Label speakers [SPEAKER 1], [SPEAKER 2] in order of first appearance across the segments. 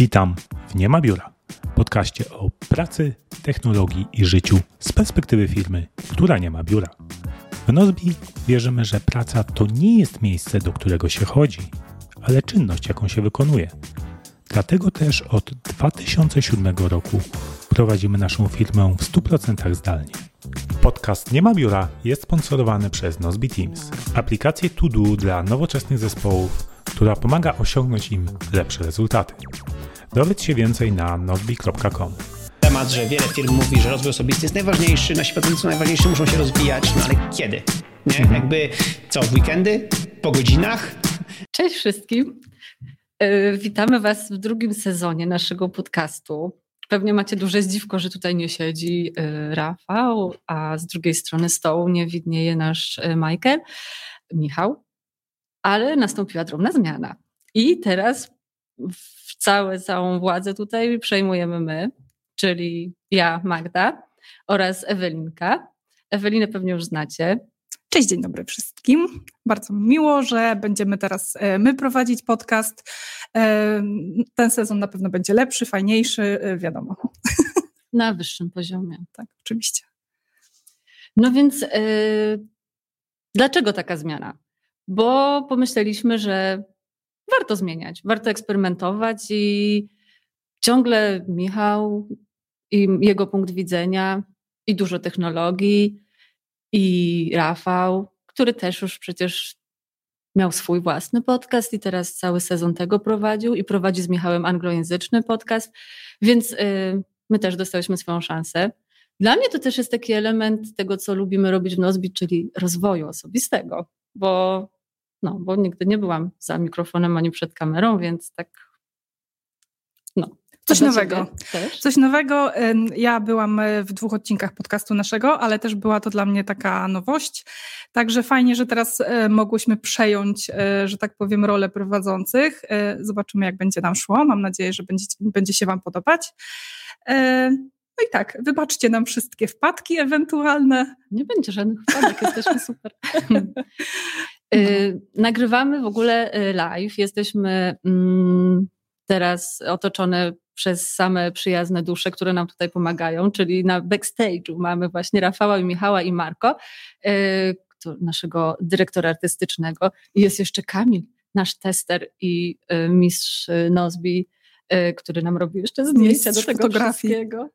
[SPEAKER 1] Witam w Nie ma biura, podcaście o pracy, technologii i życiu z perspektywy firmy, która nie ma biura. W Nozbi wierzymy, że praca to nie jest miejsce, do którego się chodzi, ale czynność, jaką się wykonuje. Dlatego też od 2007 roku prowadzimy naszą firmę w 100% zdalnie. Podcast Nie ma biura jest sponsorowany przez Nozbi Teams, aplikację to do dla nowoczesnych zespołów, która pomaga osiągnąć im lepsze rezultaty. Dowiedz się więcej na nozbi.com.
[SPEAKER 2] Temat, że wiele firm mówi, że rozwój osobisty jest najważniejszy, nasi pracownicy są najważniejsi, muszą się rozwijać, no ale kiedy? Nie?
[SPEAKER 1] Mhm.
[SPEAKER 2] Jakby co, w weekendy? Po godzinach?
[SPEAKER 3] Cześć wszystkim. Yy, Witamy Was w drugim sezonie naszego podcastu. Pewnie macie duże zdziwko, że tutaj nie siedzi yy, Rafał, a z drugiej strony stołu nie widnieje nasz yy, Michael, Michał, ale nastąpiła drobna zmiana. I teraz w całe, całą władzę tutaj przejmujemy my, czyli ja, Magda oraz Ewelinka. Ewelinę pewnie już znacie.
[SPEAKER 4] Cześć, dzień dobry wszystkim. Bardzo mi miło, że będziemy teraz e, my prowadzić podcast. E, Ten sezon na pewno będzie lepszy, fajniejszy, e, wiadomo.
[SPEAKER 3] Na wyższym poziomie.
[SPEAKER 4] Tak, oczywiście.
[SPEAKER 3] No więc yy, dlaczego taka zmiana? Bo pomyśleliśmy, że warto zmieniać, warto eksperymentować i ciągle Michał i jego punkt widzenia i dużo technologii i Rafał, który też już przecież miał swój własny podcast i teraz cały sezon tego prowadził i prowadzi z Michałem anglojęzyczny podcast, więc yy, my też dostałyśmy swoją szansę. Dla mnie to też jest taki element tego, co lubimy robić w Nozbi, czyli rozwoju osobistego, bo, no, bo nigdy nie byłam za mikrofonem ani przed kamerą, więc tak no.
[SPEAKER 4] Coś nowego. Coś nowego. Ja byłam e, w dwóch odcinkach podcastu naszego, ale też była to dla mnie taka nowość. Także fajnie, że teraz e, mogłyśmy przejąć, e, że tak powiem, rolę prowadzących. Zobaczymy, jak będzie nam szło. Mam nadzieję, że będzie, będzie się Wam podobać. No i tak, wybaczcie nam wszystkie wpadki ewentualne.
[SPEAKER 3] Nie będzie żadnych wpadek, jesteśmy super. Y, Nagrywamy w ogóle y, live. Jesteśmy mm, teraz otoczone przez same przyjazne dusze, które nam tutaj pomagają, czyli na backstage'u mamy właśnie Rafała i Michała i Marko, y, naszego dyrektora artystycznego. I jest jeszcze Kamil, nasz tester i mistrz Nozbi, który nam robi jeszcze zdjęcia do
[SPEAKER 4] Mistrz
[SPEAKER 3] tego
[SPEAKER 4] fotografii.
[SPEAKER 3] wszystkiego.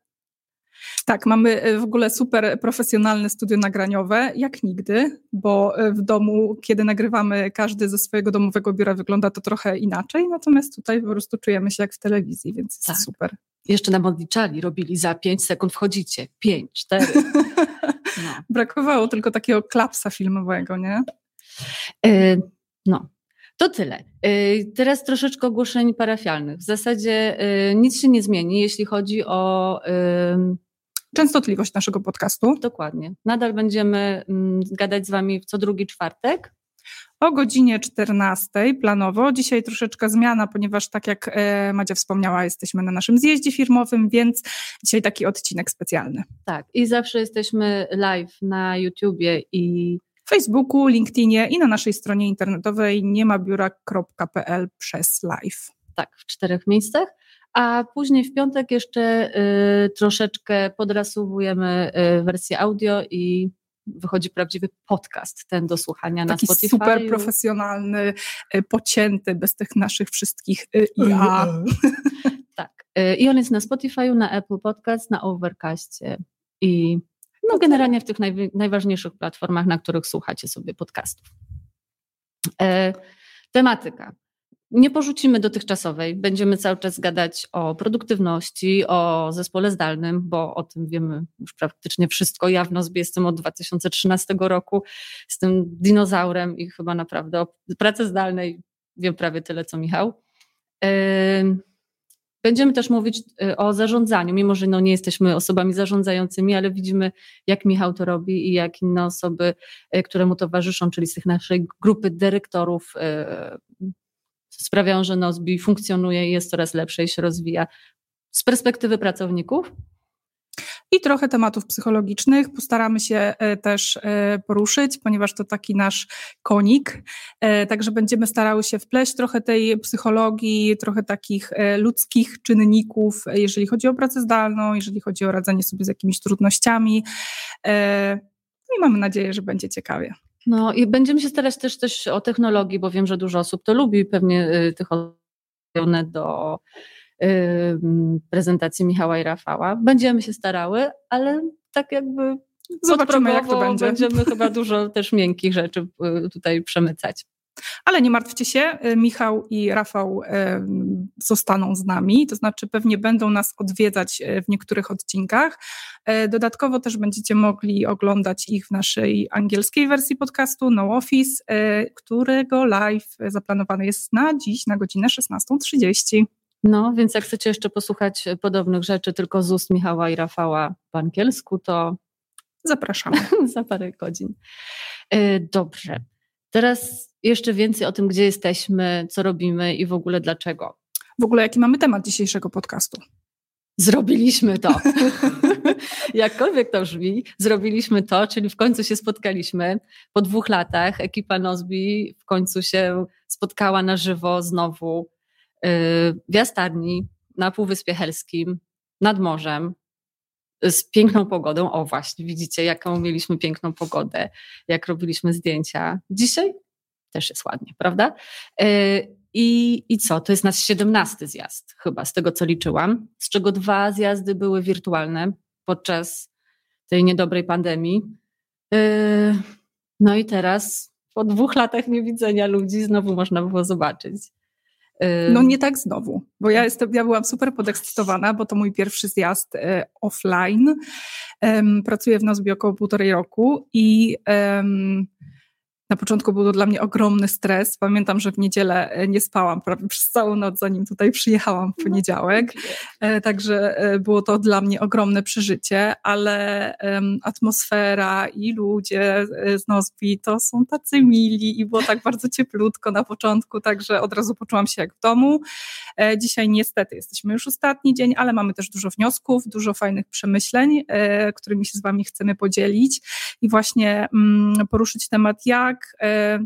[SPEAKER 4] Tak, mamy e, w ogóle super profesjonalne studio nagraniowe, jak nigdy, bo e, w domu, kiedy nagrywamy każdy ze swojego domowego biura, wygląda to trochę inaczej, natomiast tutaj po prostu czujemy się jak w telewizji, więc jest
[SPEAKER 3] Tak.
[SPEAKER 4] super.
[SPEAKER 3] Jeszcze nam odliczali, robili za 5 sekund wchodzicie. 5, 4. No.
[SPEAKER 4] Brakowało tylko takiego klapsa filmowego, nie?
[SPEAKER 3] E, no. To tyle. Teraz troszeczkę ogłoszeń parafialnych. W zasadzie nic się nie zmieni, jeśli chodzi o.
[SPEAKER 4] Częstotliwość naszego podcastu
[SPEAKER 3] Dokładnie. Nadal będziemy mm, gadać z Wami co drugi czwartek.
[SPEAKER 4] o godzinie 14 planowo. Dzisiaj troszeczkę zmiana, ponieważ tak jak e, Madzia wspomniała, jesteśmy na naszym zjeździe firmowym, więc dzisiaj taki odcinek specjalny.
[SPEAKER 3] Tak. I zawsze jesteśmy live na YouTubie i
[SPEAKER 4] Facebooku, LinkedInie i na naszej stronie internetowej niemabiura.pl przez live.
[SPEAKER 3] tak, w czterech miejscach. A później w piątek jeszcze y, troszeczkę podrasowujemy y, wersję audio i wychodzi prawdziwy podcast, ten do słuchania
[SPEAKER 4] Taki
[SPEAKER 3] na Spotify.
[SPEAKER 4] super profesjonalny, e, pocięty, bez tych naszych wszystkich y, i a.
[SPEAKER 3] Tak. Y, I on jest na Spotify, na Apple Podcast, na Overcastie i no, generalnie w tych najwi- najważniejszych platformach, na których słuchacie sobie podcastów. E, tematyka. Nie porzucimy dotychczasowej. Będziemy cały czas gadać o produktywności, o zespole zdalnym, bo o tym wiemy już praktycznie wszystko. Ja w Nozbie jestem od 2013 roku. Jestem dinozaurem i chyba naprawdę o pracy zdalnej wiem prawie tyle, co Michał. Będziemy też mówić y, o zarządzaniu, mimo że no nie jesteśmy osobami zarządzającymi, ale widzimy, jak Michał to robi i jak inne osoby, y, które mu towarzyszą, czyli z tych naszej grupy dyrektorów, y, sprawiają, że Nozbi funkcjonuje i jest coraz lepsze i się rozwija. Z perspektywy pracowników,
[SPEAKER 4] i trochę tematów psychologicznych. Postaramy się też poruszyć, ponieważ to taki nasz konik. Także będziemy starały się wpleść trochę tej psychologii, trochę takich ludzkich czynników, jeżeli chodzi o pracę zdalną, jeżeli chodzi o radzenie sobie z jakimiś trudnościami. No i mamy nadzieję, że będzie ciekawie.
[SPEAKER 3] No i będziemy się starać też, też o technologii, bo wiem, że dużo osób to lubi, pewnie y, tych do y, prezentacji Michała i Rafała. Będziemy się starały, ale tak jakby
[SPEAKER 4] Zobaczymy, jak to będzie.
[SPEAKER 3] Będziemy chyba dużo też miękkich rzeczy y, tutaj przemycać.
[SPEAKER 4] Ale nie martwcie się, y, Michał i Rafał y, zostaną z nami, to znaczy pewnie będą nas odwiedzać y, w niektórych odcinkach. Dodatkowo też będziecie mogli oglądać ich w naszej angielskiej wersji podcastu No Office, którego live zaplanowany jest na dziś na godzinę 16.30.
[SPEAKER 3] No, więc jak chcecie jeszcze posłuchać podobnych rzeczy tylko z ust Michała i Rafała po angielsku, to
[SPEAKER 4] zapraszamy
[SPEAKER 3] za parę godzin. Dobrze. Teraz jeszcze więcej o tym, gdzie jesteśmy, co robimy i w ogóle dlaczego.
[SPEAKER 4] W ogóle jaki mamy temat dzisiejszego podcastu?
[SPEAKER 3] Zrobiliśmy to. Jakkolwiek to brzmi, zrobiliśmy to, czyli w końcu się spotkaliśmy. Po dwóch latach ekipa Nozbi w końcu się spotkała na żywo znowu yy, w Jastarni na Półwyspie Helskim, nad morzem, z piękną pogodą. O właśnie, widzicie, jaką mieliśmy piękną pogodę, jak robiliśmy zdjęcia. Dzisiaj też jest ładnie, prawda? E, I, I co? To jest nasz 17 zjazd, chyba, z tego co liczyłam, z czego dwa zjazdy były wirtualne podczas tej niedobrej pandemii. E, no i teraz, po dwóch latach niewidzenia ludzi, znowu można było zobaczyć.
[SPEAKER 4] No nie tak znowu, bo ja, jestem, ja byłam super podekscytowana, bo to mój pierwszy zjazd e, offline. Pracuję w Nozbi około półtorej roku i na początku był to dla mnie ogromny stres. Pamiętam, że w niedzielę e, nie spałam prawie przez całą noc, zanim tutaj przyjechałam w no, poniedziałek. E, także e, było to dla mnie ogromne przeżycie, ale atmosfera i ludzie z Nozbi to są tacy mili i było tak bardzo cieplutko na początku, także od razu poczułam się jak w domu. Dzisiaj niestety jesteśmy już ostatni dzień, ale mamy też dużo wniosków, dużo fajnych przemyśleń, którymi się z Wami chcemy podzielić i właśnie mm, poruszyć temat, jak jak, e,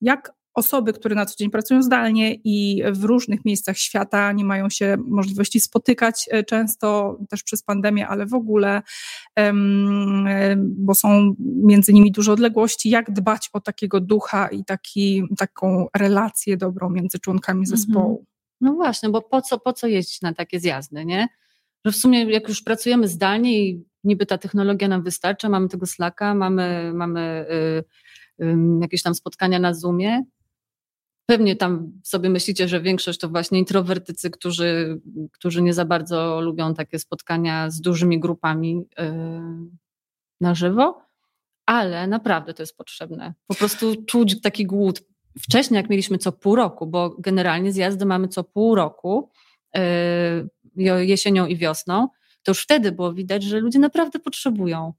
[SPEAKER 4] jak osoby, które na co dzień pracują zdalnie i w różnych miejscach świata nie mają się możliwości spotykać e, często też przez pandemię, ale w ogóle, bo są między nimi duże odległości, jak dbać o takiego ducha i taki, taką relację dobrą między członkami mhm. zespołu.
[SPEAKER 3] No właśnie, bo po co, po co jeździć na takie zjazdy, nie? Że w sumie jak już pracujemy zdalnie i niby ta technologia nam wystarcza, mamy tego Slacka, mamy, mamy yy, jakieś tam spotkania na Zoomie. Pewnie tam sobie myślicie, że większość to właśnie introwertycy, którzy, którzy nie za bardzo lubią takie spotkania z dużymi grupami na żywo, ale naprawdę to jest potrzebne. Po prostu czuć taki głód. Wcześniej, jak mieliśmy co pół roku, bo generalnie zjazdy mamy co pół roku, jesienią i wiosną, to już wtedy było widać, że ludzie naprawdę potrzebują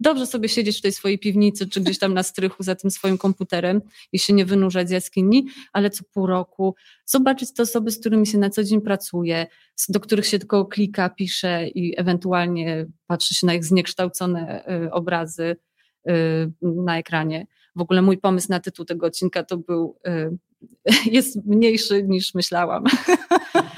[SPEAKER 3] dobrze sobie siedzieć w tej swojej piwnicy, czy gdzieś tam na strychu za tym swoim komputerem i się nie wynurzać z jaskini, ale co pół roku zobaczyć te osoby, z którymi się na co dzień pracuje, do których się tylko klika, pisze i ewentualnie patrzy się na ich zniekształcone y, obrazy y, na ekranie. W ogóle mój pomysł na tytuł tego odcinka to był y, jest mniejszy niż myślałam.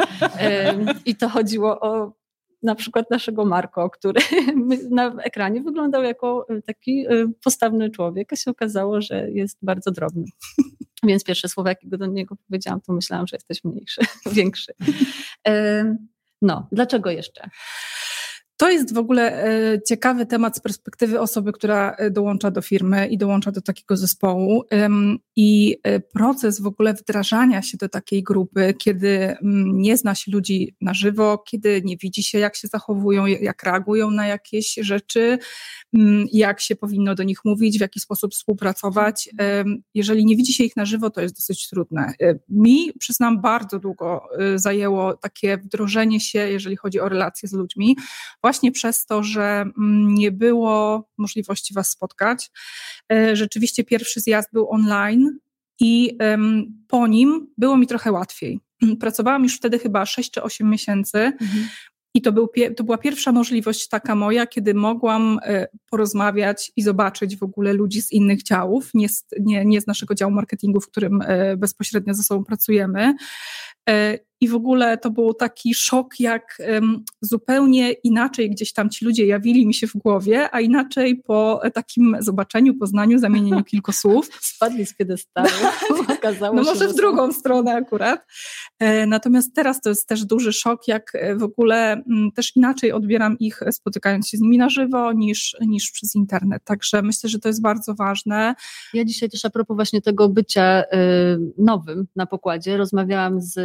[SPEAKER 3] I to chodziło o na przykład naszego Marko, który na ekranie wyglądał jako e, taki e, postawny człowiek, a się okazało, że jest bardzo drobny. Więc pierwsze słowa, jakiego do niego powiedziałam, to myślałam, że jesteś mniejszy, większy. No, dlaczego jeszcze?
[SPEAKER 4] To jest w ogóle e, ciekawy temat z perspektywy osoby, która e, dołącza do firmy i dołącza do takiego zespołu. I e, proces w ogóle wdrażania się do takiej grupy, kiedy mm, nie zna się ludzi na żywo, kiedy nie widzi się, jak się zachowują, jak reagują na jakieś rzeczy, mm, jak się powinno do nich mówić, w jaki sposób współpracować. Jeżeli nie widzi się ich na żywo, to jest dosyć trudne. Mi, przyznam, bardzo długo zajęło takie wdrożenie się, jeżeli chodzi o relacje z ludźmi właśnie przez to, że mm, nie było możliwości Was spotkać. E, rzeczywiście pierwszy zjazd był online i po nim było mi trochę łatwiej. Pracowałam już wtedy chyba 6 czy 8 miesięcy. Mhm. I to, był, to była pierwsza możliwość taka moja, kiedy mogłam e, porozmawiać i zobaczyć w ogóle ludzi z innych działów, nie z, nie, nie z naszego działu marketingu, w którym e, bezpośrednio ze sobą pracujemy. E, I w ogóle to był taki szok, jak zupełnie inaczej gdzieś tam ci ludzie jawili mi się w głowie, a inaczej po takim zobaczeniu, poznaniu, zamienieniu kilku słów.
[SPEAKER 3] Spadli z piedestału.
[SPEAKER 4] Okazało no może w drugą stronę akurat. E, natomiast teraz to jest też duży szok, jak e, w ogóle mm, też inaczej odbieram ich, spotykając się z nimi na żywo, niż, niż przez internet. Także myślę, że to jest bardzo ważne.
[SPEAKER 3] Ja dzisiaj też a propos właśnie tego bycia y, nowym na pokładzie, rozmawiałam z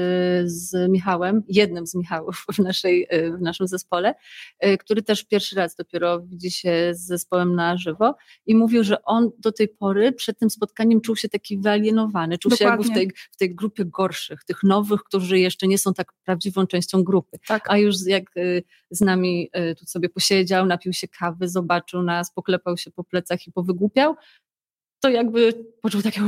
[SPEAKER 3] z Michałem, jednym z Michałów w, naszej, w naszym zespole, e, który też pierwszy raz dopiero widzi się z zespołem na żywo i mówił, że on do tej pory przed tym spotkaniem czuł się taki wyalienowany, czuł Dokładnie. się jakby w tej, w tej grupie gorszych, tych nowych, którzy jeszcze nie są tak prawdziwą częścią grupy. Tak. A już jak e, z nami e, tu sobie posiedział, napił się kawy, zobaczył nas, poklepał się po plecach i powygłupiał, to jakby poczuł takie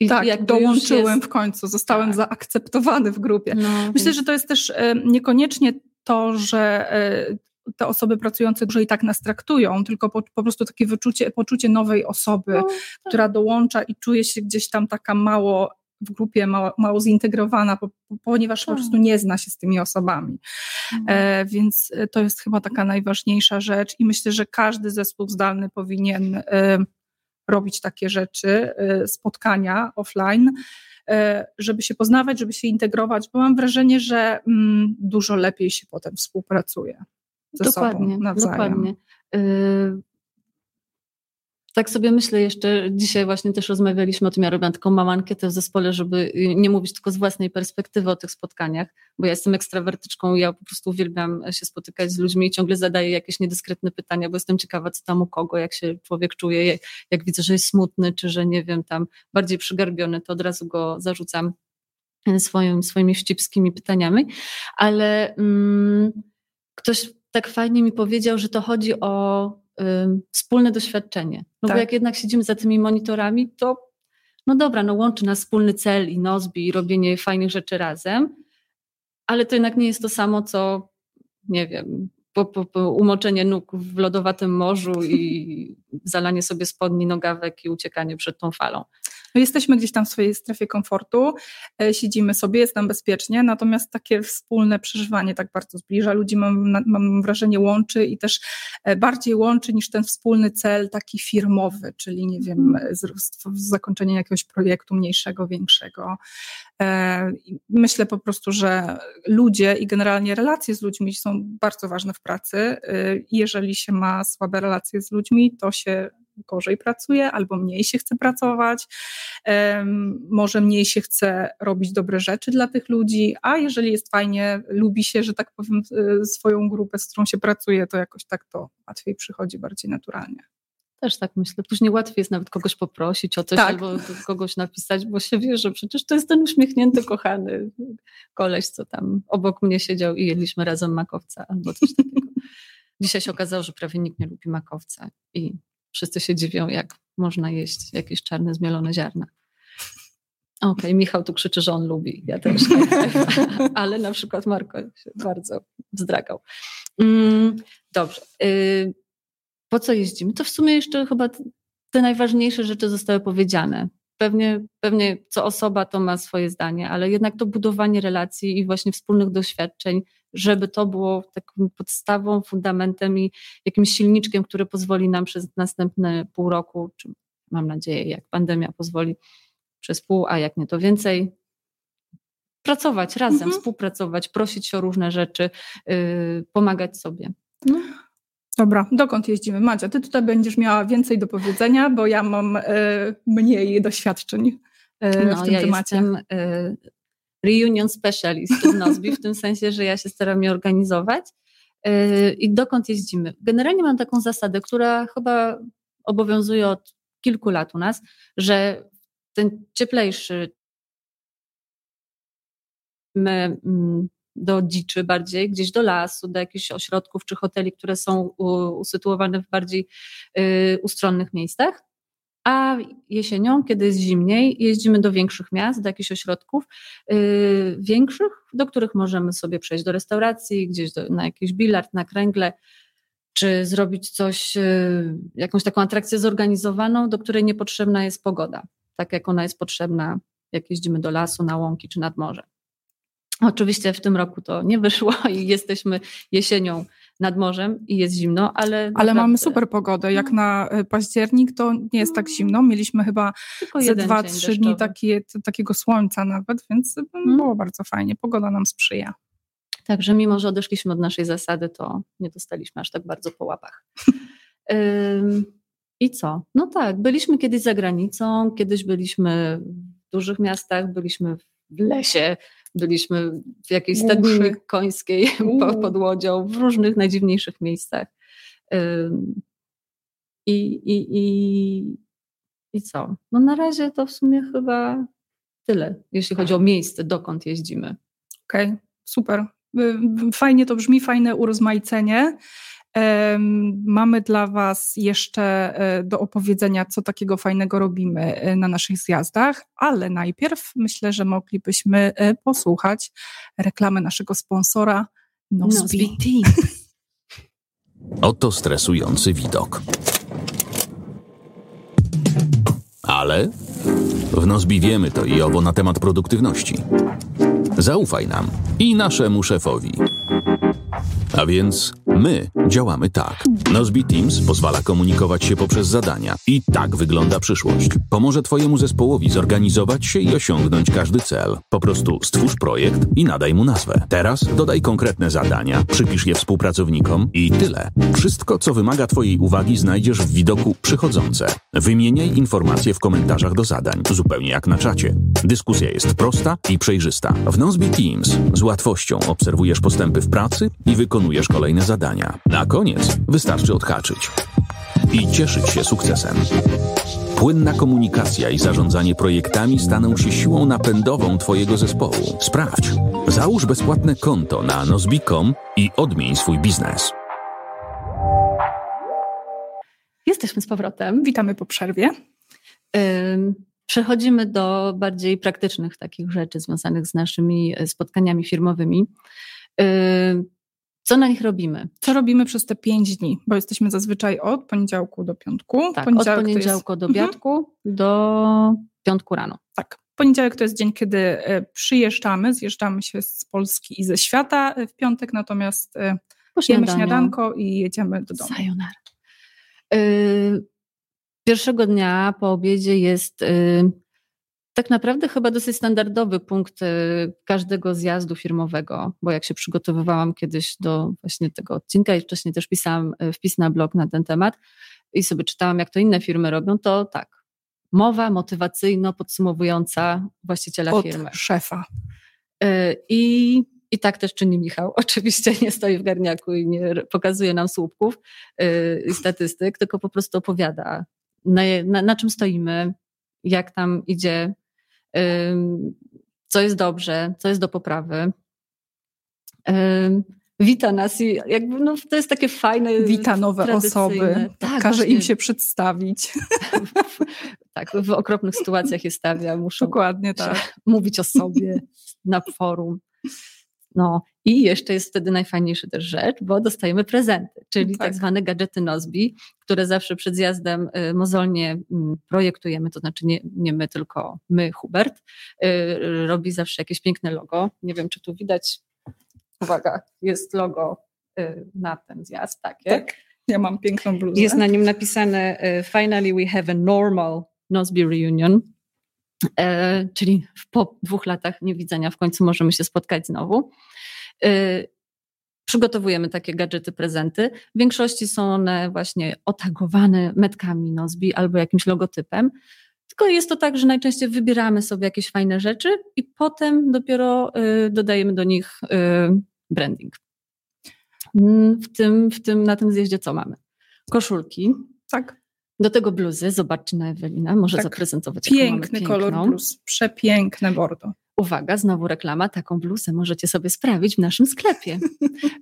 [SPEAKER 4] i tak, jakby dołączyłem jest... w końcu, zostałem tak. zaakceptowany w grupie. No, Myślę, więc... że to jest też e, niekoniecznie to, że e, te osoby pracujące dłużej tak nas traktują, tylko po, po prostu takie wyczucie, poczucie nowej osoby, no, tak. która dołącza i czuje się gdzieś tam taka mało w grupie mało, mało zintegrowana, po, ponieważ po tak. prostu nie zna się z tymi osobami. Mhm. E, więc to jest chyba taka najważniejsza rzecz i myślę, że każdy zespół zdalny powinien e, robić takie rzeczy, y, spotkania offline, y, żeby się poznawać, żeby się integrować, bo mam wrażenie, że mm, dużo lepiej się potem współpracuje. Ze dokładnie, sobą nawzajem. dokładnie. Y,
[SPEAKER 3] tak sobie myślę jeszcze, dzisiaj właśnie też rozmawialiśmy o tym, ja robiłam taką małą ankietę w zespole, żeby nie mówić tylko z własnej perspektywy o tych spotkaniach, bo ja jestem ekstrawertyczką ja po prostu uwielbiam się spotykać z ludźmi i ciągle zadaję jakieś niedyskretne pytania, bo jestem ciekawa, co tam u kogo, jak się człowiek czuje, jak, jak widzę, że jest smutny, czy że nie wiem, tam bardziej przygarbiony, to od razu go zarzucam swoim, swoimi wścibskimi pytaniami, ale mm, ktoś tak fajnie mi powiedział, że to chodzi o wspólne doświadczenie. No tak. bo jak jednak siedzimy za tymi monitorami, to no dobra, no łączy nas wspólny cel i nozbi i robienie fajnych rzeczy razem, ale to jednak nie jest to samo, co nie wiem, po, po, po umoczenie nóg w lodowatym morzu i zalanie sobie spodni nogawek i uciekanie przed tą falą.
[SPEAKER 4] No jesteśmy gdzieś tam w swojej strefie komfortu, e, siedzimy sobie, jest nam bezpiecznie, natomiast takie wspólne przeżywanie tak bardzo zbliża ludzi, mam, mam wrażenie, łączy i też e, bardziej łączy niż ten wspólny cel taki firmowy, czyli nie wiem, mhm. zakończenie jakiegoś projektu mniejszego, większego. E, myślę po prostu, że ludzie i generalnie relacje z ludźmi są bardzo ważne w pracy. Jeżeli się ma słabe relacje z ludźmi, to się gorzej pracuje albo mniej się chce pracować, może mniej się chce robić dobre rzeczy dla tych ludzi, a jeżeli jest fajnie, lubi się, że tak powiem, y, swoją grupę, z którą się pracuje, to jakoś tak to łatwiej przychodzi, bardziej naturalnie.
[SPEAKER 3] Też tak myślę. Później łatwiej jest nawet kogoś poprosić o coś tak. albo kogoś napisać, bo się wie, że przecież to jest ten uśmiechnięty, kochany koleś, co tam obok mnie siedział i jedliśmy razem makowca albo coś takiego. Dzisiaj się okazało, że prawie nikt nie lubi makowca i Wszyscy się dziwią, jak można jeść jakieś czarne, zmielone ziarna. Okej, okay, Michał tu krzyczy, że on lubi. Ja też. Ale na przykład Marko się bardzo wzdragał. Mm, dobrze. Y, po co jeździmy? To w sumie jeszcze chyba te najważniejsze rzeczy zostały powiedziane. Pewnie, pewnie co osoba to ma swoje zdanie, ale jednak to budowanie relacji i właśnie wspólnych doświadczeń żeby to było taką podstawą, fundamentem i jakimś silniczkiem, który pozwoli nam przez następne pół roku, czy mam nadzieję, jak pandemia pozwoli przez pół, a jak nie to więcej, pracować razem, mhm. współpracować, prosić się o różne rzeczy, yy, pomagać sobie. No.
[SPEAKER 4] Dobra, dokąd jeździmy? Madzia, ty tutaj będziesz miała więcej do powiedzenia, bo ja mam y, mniej doświadczeń y, no, w tym
[SPEAKER 3] ja
[SPEAKER 4] temacie.
[SPEAKER 3] Jestem, y, reunion specialist w Nozbi, w tym sensie, że ja się staram je organizować. Yy, I dokąd jeździmy? Generalnie mam taką zasadę, która chyba obowiązuje od kilku lat u nas, że ten cieplejszy mm, do dziczy bardziej, gdzieś do lasu, do jakichś ośrodków czy hoteli, które są usytuowane w bardziej yy, ustronnych miejscach. A jesienią, kiedy jest zimniej, jeździmy do większych miast, do jakichś ośrodków yy, większych, do których możemy sobie przejść do restauracji, gdzieś do, na jakiś bilard, na kręgle, czy zrobić coś, yy, jakąś taką atrakcję zorganizowaną, do której niepotrzebna jest pogoda, tak jak ona jest potrzebna, jak jeździmy do lasu, na łąki czy nad morze. Oczywiście w tym roku to nie wyszło i jesteśmy jesienią nad morzem i jest zimno, ale.
[SPEAKER 4] Ale
[SPEAKER 3] naprawdę,
[SPEAKER 4] mamy super pogodę. Jak
[SPEAKER 3] No.
[SPEAKER 4] na y, październik to nie jest tak zimno. Mieliśmy chyba
[SPEAKER 3] tylko
[SPEAKER 4] ze dwa, trzy dni takie, t- takiego słońca nawet, więc
[SPEAKER 3] Mhm.
[SPEAKER 4] było bardzo fajnie. Pogoda nam sprzyja.
[SPEAKER 3] Także mimo, że odeszliśmy od naszej zasady, to nie dostaliśmy aż tak bardzo po łapach. Ym, I co? No tak, byliśmy kiedyś za granicą, kiedyś byliśmy w dużych miastach, byliśmy w lesie, byliśmy w jakiejś
[SPEAKER 4] Głuszy.
[SPEAKER 3] stadninie końskiej
[SPEAKER 4] Uuu.
[SPEAKER 3] po- pod łodzią, w różnych najdziwniejszych miejscach. I, i, i, I co? No na razie to w sumie chyba tyle, jeśli chodzi o miejsce, dokąd jeździmy.
[SPEAKER 4] Okej, super. Y, y, Fajnie to brzmi, fajne urozmaicenie. Mamy dla Was jeszcze e, do opowiedzenia, co takiego fajnego robimy e, na naszych zjazdach, ale najpierw myślę, że moglibyśmy e, posłuchać reklamy naszego sponsora Nozbi.
[SPEAKER 3] Team.
[SPEAKER 5] Oto stresujący widok. Ale w Nozbi wiemy to i owo na temat produktywności. Zaufaj nam i naszemu szefowi. A więc my działamy tak. Nozbi Teams pozwala komunikować się poprzez zadania. I tak wygląda przyszłość. Pomoże Twojemu zespołowi zorganizować się i osiągnąć każdy cel. Po prostu stwórz projekt i nadaj mu nazwę. Teraz dodaj konkretne zadania, przypisz je współpracownikom i tyle. Wszystko, co wymaga Twojej uwagi, znajdziesz w widoku przychodzące. Wymieniaj informacje w komentarzach do zadań, zupełnie jak na czacie. Dyskusja jest prosta i przejrzysta. W Nozbi Teams z łatwością obserwujesz postępy w pracy i wykonujesz kolejne zadania. Na koniec wystarczy odhaczyć i cieszyć się sukcesem. Płynna komunikacja i zarządzanie projektami staną się siłą napędową Twojego zespołu. Sprawdź. Załóż bezpłatne konto na nozbi.com i odmień swój biznes.
[SPEAKER 3] Jesteśmy z powrotem.
[SPEAKER 4] Witamy po przerwie.
[SPEAKER 3] Przechodzimy do bardziej praktycznych takich rzeczy związanych z naszymi e, spotkaniami firmowymi. Ym, Co na nich robimy?
[SPEAKER 4] Co robimy przez te pięć dni? Bo jesteśmy zazwyczaj od poniedziałku do piątku.
[SPEAKER 3] Tak,
[SPEAKER 4] Poniedziałek
[SPEAKER 3] od
[SPEAKER 4] to jest-
[SPEAKER 3] poniedziałku do
[SPEAKER 4] Mhm.
[SPEAKER 3] obiadku do piątku rano.
[SPEAKER 4] Tak. Poniedziałek to jest dzień, kiedy e, przyjeżdżamy, zjeżdżamy się z Polski i ze świata. E, W piątek natomiast e,
[SPEAKER 3] Po
[SPEAKER 4] jemy śniadanko i jedziemy do domu.
[SPEAKER 3] Sayonara. Y, Pierwszego dnia po obiedzie jest y, tak naprawdę chyba dosyć standardowy punkt y, każdego zjazdu firmowego, bo jak się przygotowywałam kiedyś do właśnie tego odcinka i wcześniej też pisałam y, wpis na blog na ten temat i sobie czytałam, jak to inne firmy robią, to tak. Mowa motywacyjno-podsumowująca właściciela
[SPEAKER 4] Od
[SPEAKER 3] firmy.
[SPEAKER 4] szefa.
[SPEAKER 3] Y, I, I tak też czyni Michał. Oczywiście nie stoi w garniaku i nie pokazuje nam słupków i statystyk, tylko po prostu opowiada, na, na, na czym stoimy, jak tam idzie, co jest dobrze, co jest do poprawy. Wita nas i jakby no, to jest takie fajne.
[SPEAKER 4] Wita nowe osoby,
[SPEAKER 3] Tak,
[SPEAKER 4] każe
[SPEAKER 3] właśnie.
[SPEAKER 4] im się przedstawić.
[SPEAKER 3] tak, w okropnych sytuacjach je stawia, muszą
[SPEAKER 4] Dokładnie tak.
[SPEAKER 3] mówić o sobie na forum. No i jeszcze jest wtedy najfajniejsza też rzecz, bo dostajemy prezenty, czyli tak,
[SPEAKER 4] Tak.
[SPEAKER 3] zwane gadżety Nozbi, które zawsze przed zjazdem y, mozolnie mm, projektujemy, to znaczy nie, nie my, tylko my, Hubert, y, robi zawsze jakieś piękne logo. Nie wiem, czy tu widać, uwaga, jest logo y, na ten zjazd, takie.
[SPEAKER 4] Tak. Ja mam piękną bluzę.
[SPEAKER 3] Jest na nim napisane Finally we have a normal Nozbe reunion, e, czyli po dwóch latach niewidzenia w końcu możemy się spotkać znowu. E, Przygotowujemy takie gadżety, prezenty. W większości są one właśnie otagowane metkami Nozbe albo jakimś logotypem. Tylko jest to tak, że najczęściej wybieramy sobie jakieś fajne rzeczy i potem dopiero y, dodajemy do nich y, branding. Mm, W tym, w tym, na tym zjeździe co mamy? Koszulki,
[SPEAKER 4] Tak.
[SPEAKER 3] do tego bluzy, zobaczcie na Ewelina, może
[SPEAKER 4] Tak.
[SPEAKER 3] zaprezentować.
[SPEAKER 4] Piękny kolor bluz. Przepiękne bordo.
[SPEAKER 3] Uwaga, znowu reklama, taką bluzę możecie sobie sprawić w naszym sklepie.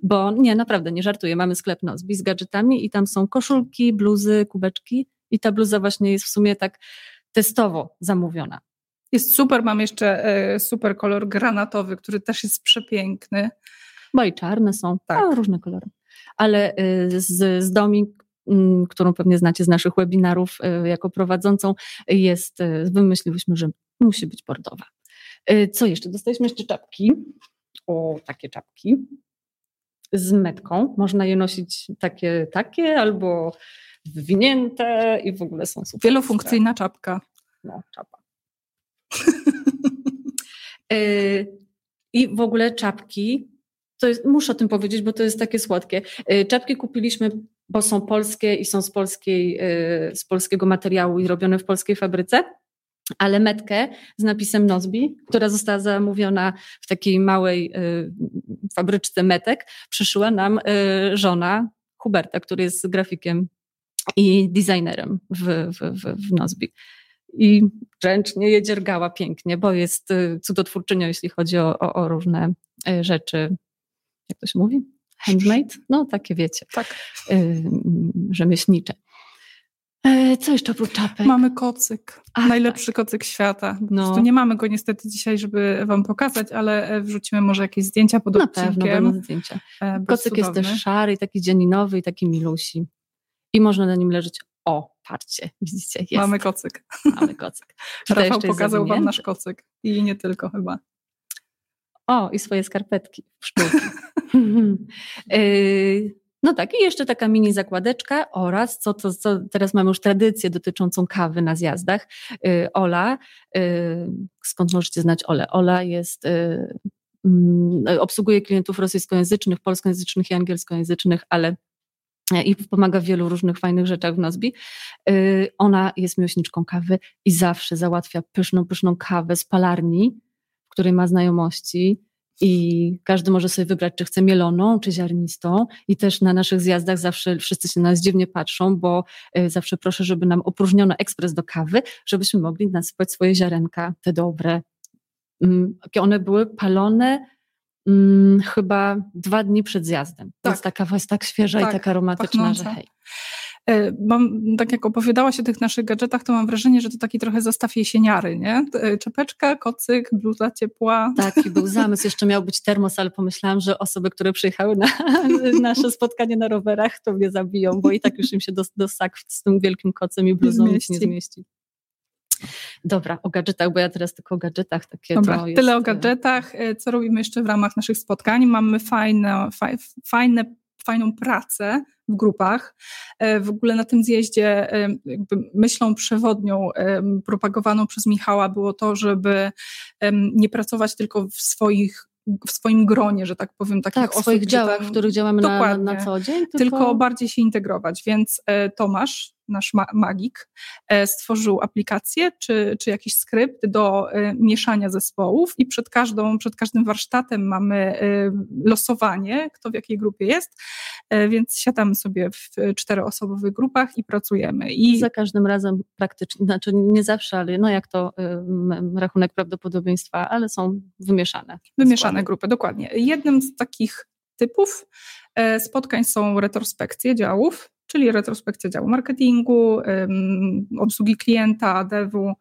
[SPEAKER 3] Bo nie, naprawdę, nie żartuję, mamy sklep Nozbi z gadżetami i tam są koszulki, bluzy, kubeczki I ta bluza właśnie jest w sumie tak testowo zamówiona.
[SPEAKER 4] Jest super, mam jeszcze e, super kolor granatowy, który też jest przepiękny.
[SPEAKER 3] Bo i czarne są, tak. A, różne kolory. Ale y, z, z Domi, mm, którą pewnie znacie z naszych webinarów y, jako prowadzącą, jest, wymyśliłyśmy, że musi być bordowa. Co jeszcze? Dostaliśmy jeszcze czapki. O, takie czapki z metką. Można je nosić takie, takie albo wywinięte i w ogóle są super.
[SPEAKER 4] Wielofunkcyjna czapka.
[SPEAKER 3] No, czapa. I w ogóle czapki to jest, muszę o tym powiedzieć, bo to jest takie słodkie. Y, czapki kupiliśmy, bo są polskie i są z, polskiej, z polskiego materiału i robione w polskiej fabryce. Ale metkę z napisem Nozbi, która została zamówiona w takiej małej y, fabryczce metek, przyszyła nam żona Huberta, który jest grafikiem i designerem w, w, w, w Nozbi. I ręcznie je dziergała pięknie, bo jest cudotwórczynią, jeśli chodzi o, o, o różne rzeczy jak to się mówi? Handmade? No takie wiecie,
[SPEAKER 4] tak.
[SPEAKER 3] Y, rzemieślnicze. E, co jeszcze oprócz czapek?
[SPEAKER 4] Mamy kocyk. Ach, Najlepszy tak. kocyk świata. No. nie mamy go niestety dzisiaj, żeby wam pokazać, ale e, wrzucimy może jakieś zdjęcia pod
[SPEAKER 3] Na pewno będą zdjęcia. E, kocyk jest też szary, taki dzianinowy i taki milusi. I można na nim leżeć. O, patrzcie, widzicie, jest.
[SPEAKER 4] Mamy kocyk.
[SPEAKER 3] Mamy kocyk.
[SPEAKER 4] Rafał pokazał wam nasz kocyk. I nie tylko chyba.
[SPEAKER 3] O, i swoje skarpetki, sztuki. Y, no tak, i jeszcze taka mini zakładeczka oraz, co, to, co teraz mamy już tradycję dotyczącą kawy na zjazdach. Y, Ola, y, skąd możecie znać Ole? Ola jest, mm, obsługuje klientów rosyjskojęzycznych, polskojęzycznych i angielskojęzycznych, ale e, i pomaga w wielu różnych fajnych rzeczach w Nozbi. Ona jest miłośniczką kawy i zawsze załatwia pyszną, pyszną kawę z palarni, w której ma znajomości i każdy może sobie wybrać, czy chce mieloną, czy ziarnistą. I też na naszych zjazdach zawsze wszyscy się na nas dziwnie patrzą, bo y, zawsze proszę, żeby nam opróżniono ekspres do kawy, żebyśmy mogli nasypać swoje ziarenka, te dobre. Mm, one były palone mm, chyba dwa dni przed zjazdem. Tak. Więc ta kawa jest tak świeża tak, i tak aromatyczna, pachnąca. że hej.
[SPEAKER 4] E, mam, tak jak opowiadałaś o tych naszych gadżetach, to mam wrażenie, że to taki trochę zestaw jesieniary, nie? E, czepeczka, kocyk, bluza ciepła.
[SPEAKER 3] Tak, i był zamysł. Jeszcze miał być termos, ale pomyślałam, że osoby, które przyjechały na nasze spotkanie na rowerach, to mnie zabiją, bo i tak już im się do, do sak z tym wielkim kocem i bluzą nie zmieści. Nie zmieści. Dobra, o gadżetach, bo ja teraz tylko o gadżetach takie.
[SPEAKER 4] Dobra, jest... tyle o gadżetach. E, co robimy jeszcze w ramach naszych spotkań? Mamy fajne, fajne fajną pracę w grupach. E, w ogóle na tym zjeździe e, myślą przewodnią e, propagowaną przez Michała było to, żeby nie pracować tylko w swoich w swoim gronie, że tak powiem, takich
[SPEAKER 3] tak, osób. swoich działach, w których działamy na, na, co dzień.
[SPEAKER 4] Tylko... tylko... bardziej się integrować. Więc Tomasz, nasz ma magik, e, stworzył aplikację czy, czy jakiś skrypt do e, mieszania zespołów i przed, każdą, przed każdym warsztatem mamy e, losowanie, kto w jakiej grupie jest, więc siadamy sobie w czteroosobowych grupach i pracujemy. I
[SPEAKER 3] za każdym razem praktycznie, znaczy nie zawsze, ale no jak to rachunek prawdopodobieństwa, ale są wymieszane.
[SPEAKER 4] Wymieszane grupy, dokładnie. Jednym z takich typów spotkań są retrospekcje działów, czyli retrospekcja działu marketingu, obsługi klienta, devu,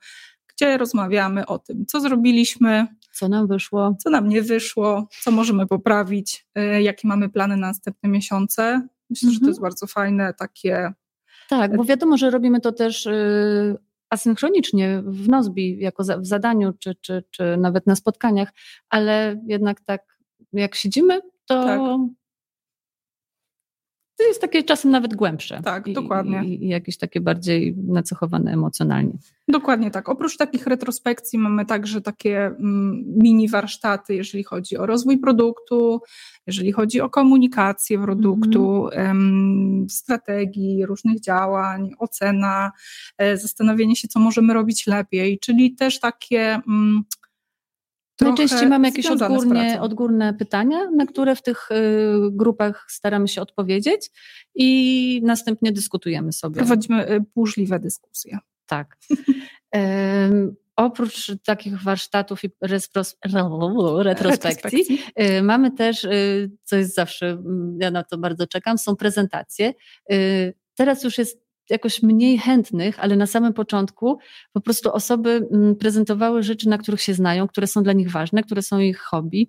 [SPEAKER 4] gdzie rozmawiamy o tym, co zrobiliśmy,
[SPEAKER 3] co nam wyszło,
[SPEAKER 4] co nam nie wyszło, co możemy poprawić, y, jakie mamy plany na następne miesiące. Myślę, mhm. że to mhm. jest bardzo fajne takie.
[SPEAKER 3] Tak, bo wiadomo, że robimy to też y, asynchronicznie w Nozbi, jako w zadaniu, czy, czy, czy nawet na spotkaniach, ale jednak tak, jak siedzimy, to tak to jest takie czasem nawet głębsze.
[SPEAKER 4] Tak,
[SPEAKER 3] i,
[SPEAKER 4] dokładnie.
[SPEAKER 3] I, I, jakieś takie bardziej nacechowane emocjonalnie.
[SPEAKER 4] Dokładnie tak. Oprócz takich retrospekcji mamy także takie mm, mini warsztaty, jeżeli chodzi o rozwój produktu, jeżeli chodzi o komunikację produktu, mm. strategii, różnych działań, ocena, e, zastanowienie się, co możemy robić lepiej, czyli też takie mm,
[SPEAKER 3] Najczęściej mamy jakieś odgórnie, odgórne pytania, na które w tych y, grupach staramy się odpowiedzieć i następnie dyskutujemy sobie.
[SPEAKER 4] Prowadzimy y, burzliwe dyskusje.
[SPEAKER 3] Tak. um, oprócz takich warsztatów i retrospekcji, y, mamy też, co jest zawsze, mm, ja na to bardzo czekam, są prezentacje. Teraz już jest jakoś mniej chętnych, ale na samym początku po prostu osoby mm, prezentowały rzeczy, na których się znają, które są dla nich ważne, które są ich hobby.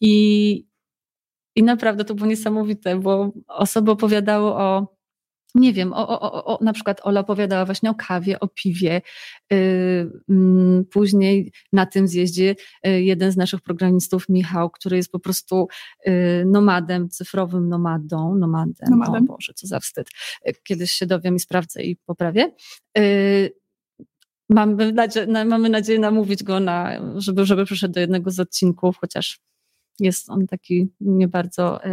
[SPEAKER 3] I, i naprawdę to było niesamowite, bo osoby opowiadały o nie wiem, o, o, o, na przykład Ola opowiadała właśnie o kawie, o piwie. Yy, później na tym zjeździe yy, jeden z naszych programistów, Michał, który jest po prostu yy, nomadem, cyfrowym nomadą, nomadem, nomadem. o Boże, co za wstyd. Y, kiedyś się dowiem i sprawdzę i poprawię. Y, mamy, nadzieję, mamy nadzieję namówić go, na, żeby, żeby przyszedł do jednego z odcinków, chociaż jest on taki nie bardzo y,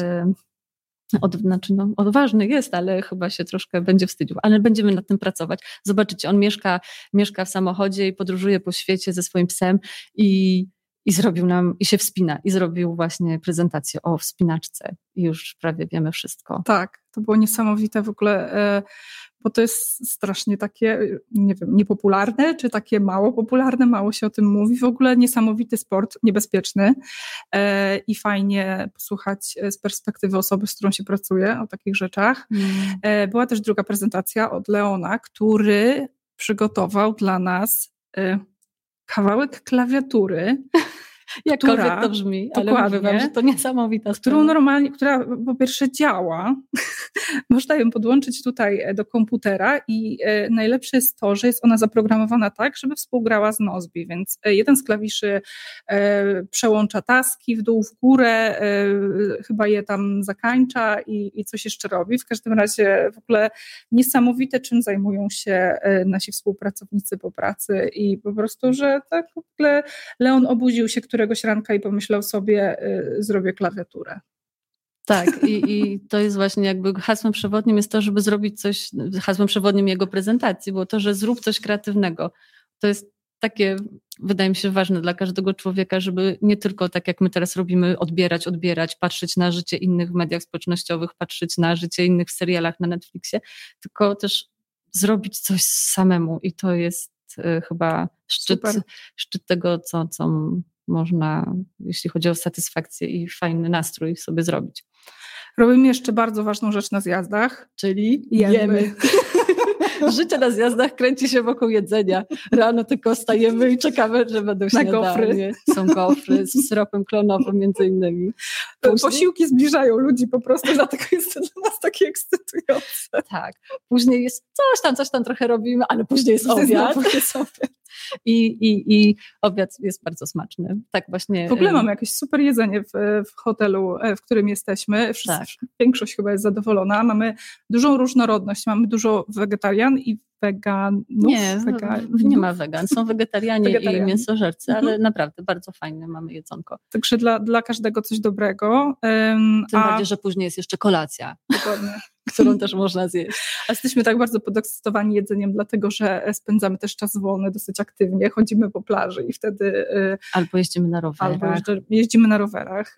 [SPEAKER 3] od, znaczy no, odważny jest, ale chyba się troszkę będzie wstydził, ale będziemy nad tym pracować. Zobaczycie, on mieszka, mieszka w samochodzie i podróżuje po świecie ze swoim psem i, i zrobił nam, i się wspina, i zrobił właśnie prezentację o wspinaczce i już prawie wiemy wszystko.
[SPEAKER 4] Tak, to było niesamowite w ogóle. E, bo to jest strasznie takie, nie wiem, niepopularne, czy takie mało popularne, mało się o tym mówi. W ogóle niesamowity sport, niebezpieczny e, i fajnie posłuchać e, z perspektywy osoby, z którą się pracuje o takich rzeczach. Mm. Była też druga prezentacja od Leona, który przygotował dla nas kawałek klawiatury
[SPEAKER 3] Jakkolwiek która, to brzmi, ale wam, że to niesamowita
[SPEAKER 4] Którą sprawa. normalnie, która po pierwsze działa, można ją podłączyć tutaj e, do komputera i e, najlepsze jest to, że jest ona zaprogramowana tak, żeby współgrała z Nozbi, więc e, jeden z klawiszy przełącza taski w dół, w górę, chyba je tam zakańcza i, i coś jeszcze robi. W każdym razie w ogóle niesamowite, czym zajmują się nasi współpracownicy po pracy i po prostu, że tak w ogóle Leon obudził się, który któregoś ranka i pomyślał sobie, y, zrobię klawiaturę.
[SPEAKER 3] Tak, i, i to jest właśnie jakby hasłem przewodnim jest to, żeby zrobić coś, hasłem przewodnim jego prezentacji było to, że zrób coś kreatywnego. To jest takie, wydaje mi się, ważne dla każdego człowieka, żeby nie tylko tak jak my teraz robimy, odbierać, odbierać, patrzeć na życie innych w mediach społecznościowych, patrzeć na życie innych w serialach na Netflixie, tylko też zrobić coś samemu i to jest y, chyba szczyt, szczyt tego, co, co można, jeśli chodzi o satysfakcję i fajny nastrój sobie zrobić.
[SPEAKER 4] Robimy jeszcze bardzo ważną rzecz na zjazdach,
[SPEAKER 3] czyli jemy. jemy. Życie na zjazdach kręci się wokół jedzenia. Rano tylko wstajemy i czekamy, że będą na śniadanie. gofry. Są gofry z syropem klonowym między innymi.
[SPEAKER 4] Później... Posiłki zbliżają ludzi po prostu, dlatego jest to dla nas takie ekscytujące.
[SPEAKER 3] Tak. Później jest coś tam, coś tam trochę robimy, ale później jest obiad. Jest obiad. I, i, I obiad jest bardzo smaczny. Tak właśnie.
[SPEAKER 4] W ogóle mamy jakieś super jedzenie w, w hotelu, e, w którym jesteśmy. Wszyscy, tak. Większość chyba jest zadowolona. Mamy dużą różnorodność, mamy dużo wegetarian i weganów.
[SPEAKER 3] Nie, nie ma wegan. Są wegetarianie, wegetarianie. i mięsożercy, mhm. ale naprawdę bardzo fajne mamy jedzonko.
[SPEAKER 4] Także dla, dla każdego coś dobrego.
[SPEAKER 3] Um, Tym a... bardziej, że później jest jeszcze kolacja. Dokładnie. którą też można zjeść.
[SPEAKER 4] A jesteśmy tak bardzo podekscytowani jedzeniem, dlatego że spędzamy też czas wolny dosyć aktywnie, chodzimy po plaży i wtedy... Y,
[SPEAKER 3] albo jeździmy na rowerach.
[SPEAKER 4] Albo jeździmy na rowerach.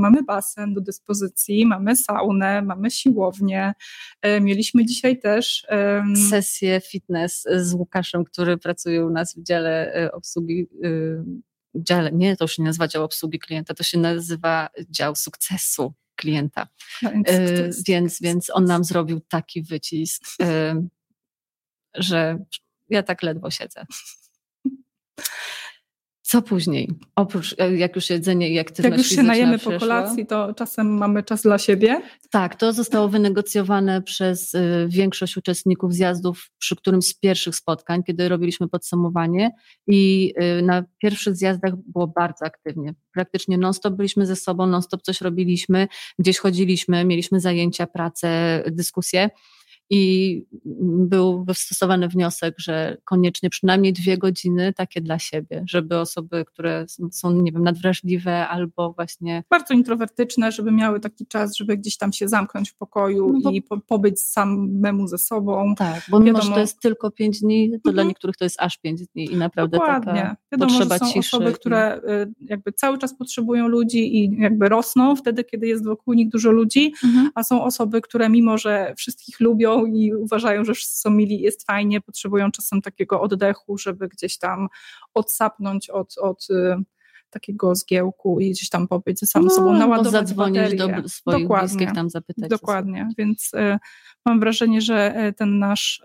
[SPEAKER 4] Mamy basen do dyspozycji, mamy saunę, mamy siłownię. Mieliśmy dzisiaj też...
[SPEAKER 3] Sesję fitness z Łukaszem, który pracuje u nas w dziale y, obsługi y, dziale, nie, to już się nie nazywa dział obsługi klienta, to się nazywa dział sukcesu klienta. No, e, więc, więc on nam zrobił taki wycisk, e, że ja tak ledwo siedzę. Co później? Oprócz e, jak już jedzenie i aktywność
[SPEAKER 4] Jak już się najemy po kolacji, to czasem mamy czas dla siebie.
[SPEAKER 3] Tak, to zostało wynegocjowane przez y, większość uczestników zjazdów przy którymś z pierwszych spotkań, kiedy robiliśmy podsumowanie i y, na pierwszych zjazdach było bardzo aktywnie. Praktycznie non-stop byliśmy ze sobą, non-stop coś robiliśmy, gdzieś chodziliśmy, mieliśmy zajęcia, pracę, dyskusje i był wystosowany wniosek, że koniecznie przynajmniej dwie godziny takie dla siebie, żeby osoby, które są, nie wiem, nadwrażliwe albo właśnie.
[SPEAKER 4] Bardzo introwertyczne, żeby miały taki czas, żeby gdzieś tam się zamknąć w pokoju no bo... i po, pobyć samemu ze sobą.
[SPEAKER 3] Tak, bo mimo, Wiadomo... że to jest tylko pięć dni, to mhm. dla niektórych to jest aż pięć dni i naprawdę Dokładnie. taka Wiadomo, potrzeba że są ciszy.
[SPEAKER 4] osoby, które y, jakby cały czas potrzebują ludzi i jakby rosną wtedy, kiedy jest wokół nich dużo ludzi, mhm. a są osoby, które mimo, że wszystkich lubią, i uważają, że są mili, jest fajnie, potrzebują czasem takiego oddechu, żeby gdzieś tam odsapnąć od, od y, takiego zgiełku i gdzieś tam pobyć ze samą no, sobą, naładować
[SPEAKER 3] zadzwonić
[SPEAKER 4] baterię.
[SPEAKER 3] do swoich Dokładnie. bliskich, tam zapytać.
[SPEAKER 4] Dokładnie, więc y, mam wrażenie, że ten nasz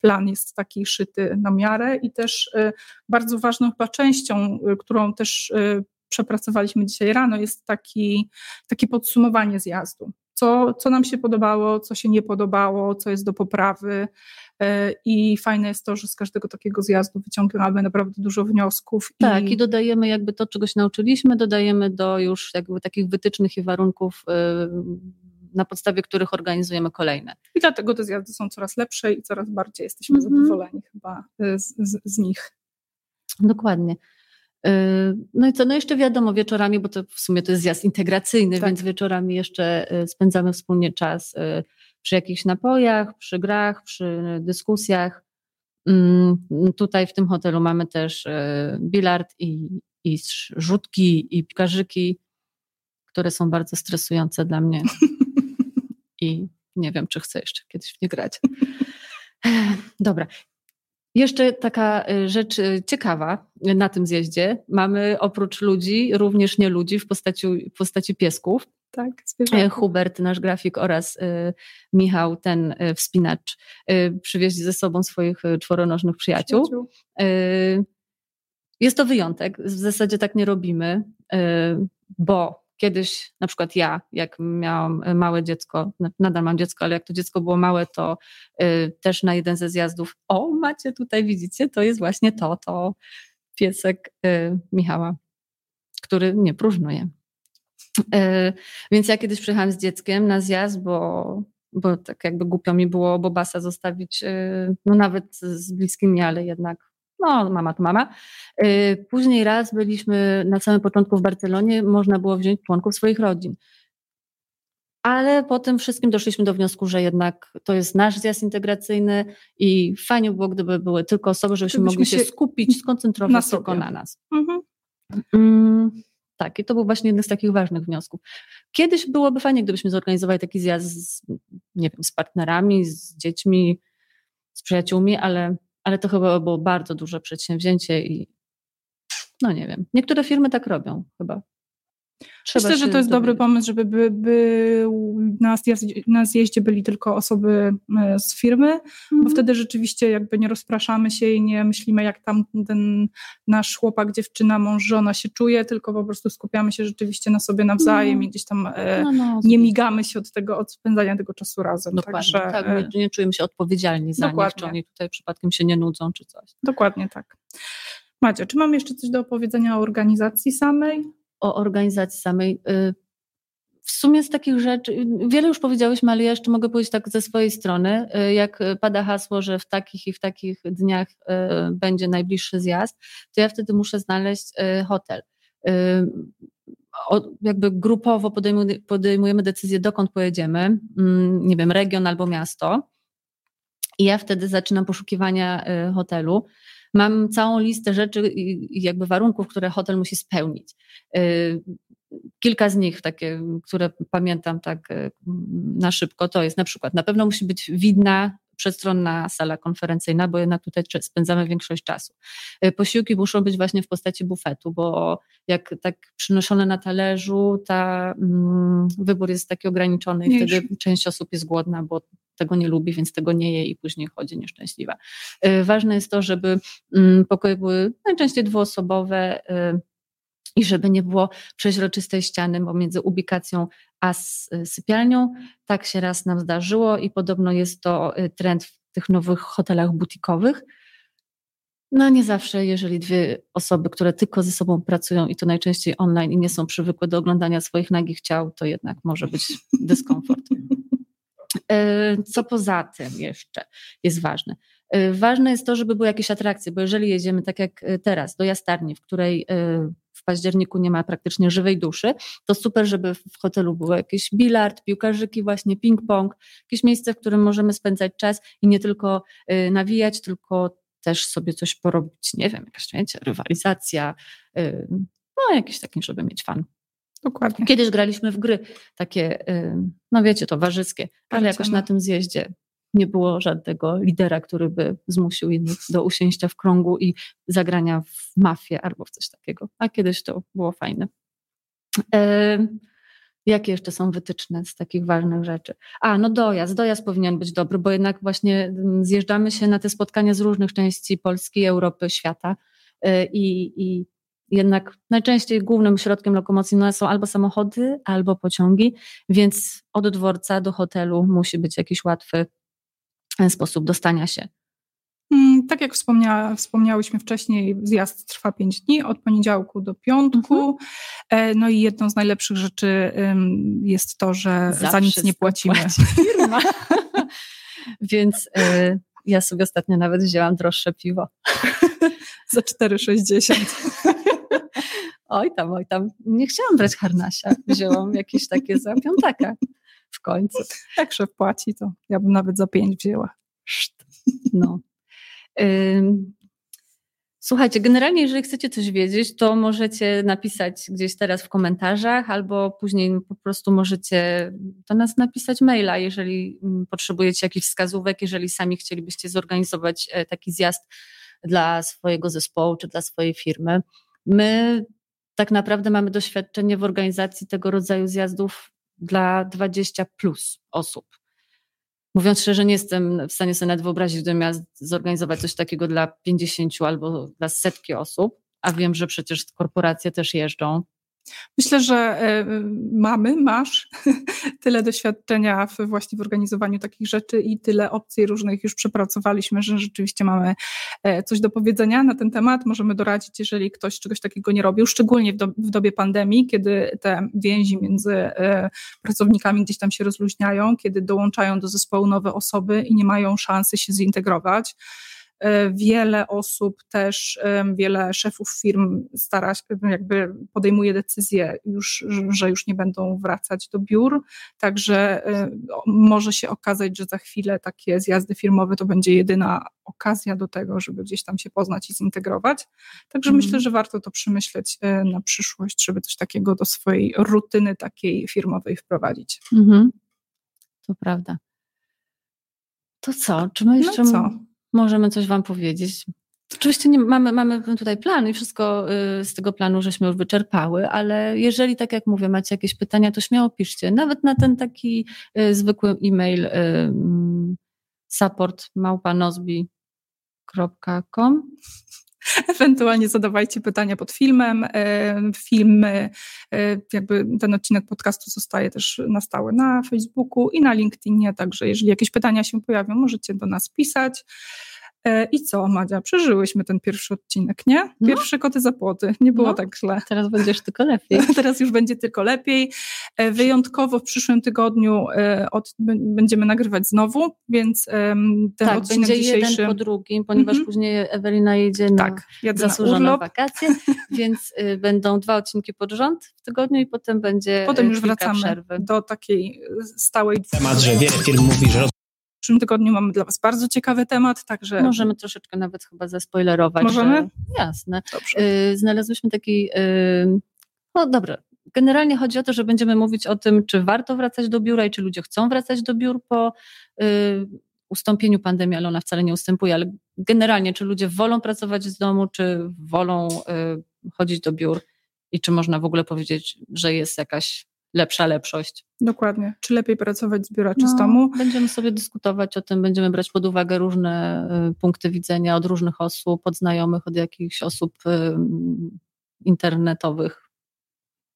[SPEAKER 4] plan jest taki szyty na miarę i też y, bardzo ważną chyba częścią, y, którą też y, przepracowaliśmy dzisiaj rano, jest taki, takie podsumowanie zjazdu. Co, co nam się podobało, co się nie podobało, co jest do poprawy. I fajne jest to, że z każdego takiego zjazdu wyciągamy naprawdę dużo wniosków.
[SPEAKER 3] Tak, i, i dodajemy jakby to, czego się nauczyliśmy, dodajemy do już jakby takich wytycznych i warunków na podstawie których organizujemy kolejne.
[SPEAKER 4] I dlatego te zjazdy są coraz lepsze i coraz bardziej jesteśmy mm -hmm. zadowoleni chyba y, z, z, z nich.
[SPEAKER 3] Dokładnie. Y, no i co, no jeszcze wiadomo, wieczorami, bo to w sumie to jest zjazd integracyjny, tak. więc wieczorami jeszcze y, spędzamy wspólnie czas przy jakichś napojach, przy grach, przy dyskusjach. Mm, tutaj w tym hotelu mamy też bilard i, i rzutki i pikarzyki, które są bardzo stresujące dla mnie. i nie wiem, czy chcę jeszcze kiedyś w nie grać. Dobra. Jeszcze taka y, rzecz y, ciekawa na tym zjeździe. Mamy oprócz ludzi również nie ludzi w postaci, w postaci piesków.
[SPEAKER 4] Tak,
[SPEAKER 3] zwierzęta. Hubert, nasz grafik oraz y, Michał, ten y, wspinacz, y, przywieźli ze sobą swoich y, czworonożnych przyjaciół. przyjaciół. jest to wyjątek. W zasadzie tak nie robimy, bo Kiedyś na przykład ja, jak miałam e, małe dziecko, nadal mam dziecko, ale jak to dziecko było małe, to y, też na jeden ze zjazdów, o macie tutaj, widzicie, to jest właśnie to, to piesek y, Michała, który nie próżnuje. Y, więc ja kiedyś przyjechałam z dzieckiem na zjazd, bo, bo tak jakby głupio mi było Bobasa zostawić, no nawet z bliskimi, ale jednak no, mama to mama. Y, później raz byliśmy na samym początku w Barcelonie, można było wziąć członków swoich rodzin. Ale po tym wszystkim doszliśmy do wniosku, że jednak to jest nasz zjazd integracyjny i fajnie było, gdyby były tylko osoby, żebyśmy mogli się skupić, skoncentrować na tylko na nas. Mhm. Mm, tak, i to był właśnie jeden z takich ważnych wniosków. Kiedyś byłoby fajnie, gdybyśmy zorganizowali taki zjazd z, nie wiem, z partnerami, z dziećmi, z przyjaciółmi, ale ale to chyba było bardzo duże przedsięwzięcie i no nie wiem. Niektóre firmy tak robią chyba.
[SPEAKER 4] Trzeba Myślę, że to jest dobry pomysł, żeby by, by na, zjeździe, na zjeździe byli tylko osoby e, z firmy, mm. bo mhm. wtedy rzeczywiście jakby nie rozpraszamy się i nie myślimy, jak tam ten nasz chłopak, dziewczyna, mąż, żona się czuje, tylko po prostu skupiamy się rzeczywiście na sobie nawzajem no. i gdzieś tam e, no, no, nie migamy się od tego, od spędzania tego czasu razem.
[SPEAKER 3] Dokładnie, Także, tak, nie, e, nie czujemy się odpowiedzialni za dokładnie. nich, czy oni tutaj przypadkiem się nie nudzą, czy coś.
[SPEAKER 4] Dokładnie tak. Macie, czy mam jeszcze coś do opowiedzenia o organizacji samej?
[SPEAKER 3] O organizacji samej. Y, w sumie z takich rzeczy, wiele już powiedziałyśmy, ale ja jeszcze mogę powiedzieć tak ze swojej strony, y, jak pada hasło, że w takich i w takich dniach y, będzie najbliższy zjazd, to ja wtedy muszę znaleźć hotel. Jakby grupowo podejmujemy decyzję, dokąd pojedziemy, mm, nie wiem, region albo miasto. I ja wtedy zaczynam poszukiwania hotelu mam całą listę rzeczy i jakby warunków, które hotel musi spełnić. Y, kilka z nich, takie, które pamiętam tak y, na szybko, to jest na przykład na pewno musi być widna przestronna sala konferencyjna, bo jednak tutaj spędzamy większość czasu. Y, posiłki muszą być właśnie w postaci bufetu, bo jak tak przynoszone na talerzu, ta mm, wybór jest taki ograniczony i wtedy część osób jest głodna, bo tego nie lubi, więc tego nie je i później chodzi nieszczęśliwa. Y, ważne jest to, żeby mm, pokoje były najczęściej dwuosobowe, y, i żeby nie było przeźroczystej ściany pomiędzy ubikacją a sypialnią. Tak się raz nam zdarzyło i podobno jest to y, trend w tych nowych hotelach butikowych. No nie zawsze, jeżeli dwie osoby, które tylko ze sobą pracują i to najczęściej online i nie są przywykłe do oglądania swoich nagich ciał, to jednak może być dyskomfort. Y, co poza tym jeszcze jest ważne? Y, ważne jest to, żeby były jakieś atrakcje, bo jeżeli jedziemy tak jak teraz do Jastarni, w której październiku nie ma praktycznie żywej duszy, to super, żeby w hotelu było jakiś bilard, piłkarzyki, właśnie ping-pong, jakieś miejsce, w którym możemy spędzać czas i nie tylko nawijać, tylko też sobie coś porobić, nie wiem, jakaś wiecie, rywalizacja, no jakieś takie, żeby mieć fan.
[SPEAKER 4] Dokładnie.
[SPEAKER 3] Kiedyś graliśmy w gry takie, y, no wiecie, towarzyskie, ale jakoś na tym zjeździe nie było żadnego lidera, który by zmusił innych do usięścia w krągu i zagrania w mafię albo w coś takiego. A kiedyś to było fajne. E, jakie jeszcze są wytyczne z takich ważnych rzeczy? A, no dojazd. Dojazd powinien być dobry, bo jednak właśnie mm, zjeżdżamy się na te spotkania z różnych części Polski, Europy, świata e, i, i jednak najczęściej głównym środkiem lokomocji no, są albo samochody, albo pociągi, więc od dworca do hotelu musi być jakiś łatwy sposób dostania się.
[SPEAKER 4] Mm, tak jak wspomnia, wspomniałyśmy wcześniej, zjazd trwa 5 dni, od poniedziałku do piątku. Mhm. No i jedną z najlepszych rzeczy jest to, że za, za nic nie płacimy. Firma.
[SPEAKER 3] Więc y, ja sobie ostatnio nawet wzięłam droższe piwo.
[SPEAKER 4] za 4,60.
[SPEAKER 3] oj tam, oj tam. Nie chciałam brać harnasia. Wzięłam jakieś takie za piątaka w końcu.
[SPEAKER 4] Jak szef płaci, to ja bym nawet za pięć wzięła.
[SPEAKER 3] No. Słuchajcie, generalnie jeżeli chcecie coś wiedzieć, to możecie napisać gdzieś teraz w komentarzach, albo później po prostu możecie do nas napisać maila, jeżeli mm, potrzebujecie jakichś wskazówek, jeżeli sami chcielibyście zorganizować e, taki zjazd dla swojego zespołu czy dla swojej firmy. My tak naprawdę mamy doświadczenie w organizacji tego rodzaju zjazdów dla 20 plus osób. Mówiąc szczerze, nie jestem w stanie sobie nawet wyobrazić, gdybym miała zorganizować coś takiego dla 50 albo dla setki osób, a wiem, że przecież korporacje też jeżdżą.
[SPEAKER 4] Myślę, że e, mamy, masz tyle doświadczenia w, właśnie w organizowaniu takich rzeczy i tyle opcji różnych już przepracowaliśmy, że rzeczywiście mamy e, coś do powiedzenia na ten temat. Możemy doradzić, jeżeli ktoś czegoś takiego nie robił, szczególnie w, do, w dobie pandemii, kiedy te więzi między e, pracownikami gdzieś tam się rozluźniają, kiedy dołączają do zespołu nowe osoby i nie mają szansy się zintegrować. E, wiele osób też, wiele szefów firm stara się, jakby podejmuje decyzję już, że już nie będą wracać do biur, także e, może się okazać, że za chwilę takie zjazdy firmowe to będzie jedyna okazja do tego, żeby gdzieś tam się poznać i zintegrować. Także mm. myślę, że warto to przemyśleć e, na przyszłość, żeby coś takiego do swojej rutyny takiej firmowej wprowadzić. Mm-hmm.
[SPEAKER 3] To prawda. To co? Czy my no jeszcze... No co? Możemy coś Wam powiedzieć. Oczywiście nie, mamy, mamy tutaj plan i wszystko y, z tego planu żeśmy już wyczerpały, ale jeżeli, tak jak mówię, macie jakieś pytania, to śmiało piszcie. Nawet na ten taki y, zwykły e-mail y, mm, support małpanozbi.com
[SPEAKER 4] Ewentualnie zadawajcie pytania pod filmem. Filmy, jakby ten odcinek podcastu zostaje też na stałe na Facebooku i na LinkedInie, także jeżeli jakieś pytania się pojawią, możecie do nas pisać. E, I co, Madzia, przeżyłyśmy ten pierwszy odcinek, nie? No. Pierwsze no. koty za płoty, nie było no. tak źle.
[SPEAKER 3] Teraz będziesz tylko lepiej.
[SPEAKER 4] Teraz już będzie tylko lepiej. E, wyjątkowo w przyszłym tygodniu e, od, będziemy nagrywać znowu, więc ten
[SPEAKER 3] tak,
[SPEAKER 4] odcinek
[SPEAKER 3] będzie
[SPEAKER 4] dzisiejszy...
[SPEAKER 3] jeden po drugim, ponieważ mm -hmm. później Ewelina jedzie na tak, zasłużone na wakacje, więc y, będą dwa odcinki pod rząd w tygodniu i potem będzie
[SPEAKER 4] Potem już wracamy
[SPEAKER 3] przerwy.
[SPEAKER 4] do takiej stałej...
[SPEAKER 2] Temat, że wiele firm mówi, że
[SPEAKER 4] w przyszłym tygodniu mamy dla Was bardzo ciekawy temat, także...
[SPEAKER 3] Możemy troszeczkę nawet chyba zaspoilerować.
[SPEAKER 4] Możemy?
[SPEAKER 3] Że... Jasne. Dobrze. Y, znalazłyśmy taki... Y, no dobra, generalnie chodzi o to, że będziemy mówić o tym, czy warto wracać do biura i czy ludzie chcą wracać do biur po y, ustąpieniu pandemii, ale ona wcale nie ustępuje, ale generalnie, czy ludzie wolą pracować z domu, czy wolą chodzić do biur i czy można w ogóle powiedzieć, że jest jakaś lepsza lepszość.
[SPEAKER 4] Dokładnie. Czy lepiej pracować z biura, czy no, z domu?
[SPEAKER 3] Będziemy sobie dyskutować o tym, będziemy brać pod uwagę różne y, punkty widzenia od różnych osób, od znajomych, od jakichś osób y, internetowych.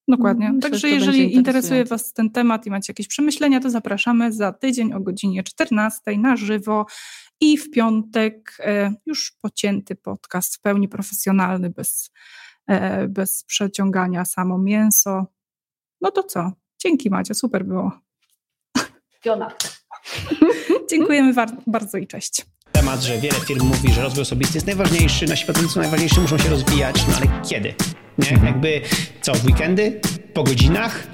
[SPEAKER 4] Dokładnie. Myślę, Także jeżeli interesuje Was ten temat i macie jakieś przemyślenia, to zapraszamy za tydzień o godzinie 14 na żywo i w piątek y, już pocięty podcast, w pełni profesjonalny, bez, e, bez przeciągania samo mięso. No to co? Dzięki Macie, super było.
[SPEAKER 3] Fiona.
[SPEAKER 4] Dziękujemy bardzo i cześć.
[SPEAKER 2] Temat, że wiele firm mówi, że rozwój osobisty jest najważniejszy, nasi pracownicy są najważniejsi, muszą się rozwijać, no ale kiedy? Nie? Jakby co, w weekendy? Po godzinach?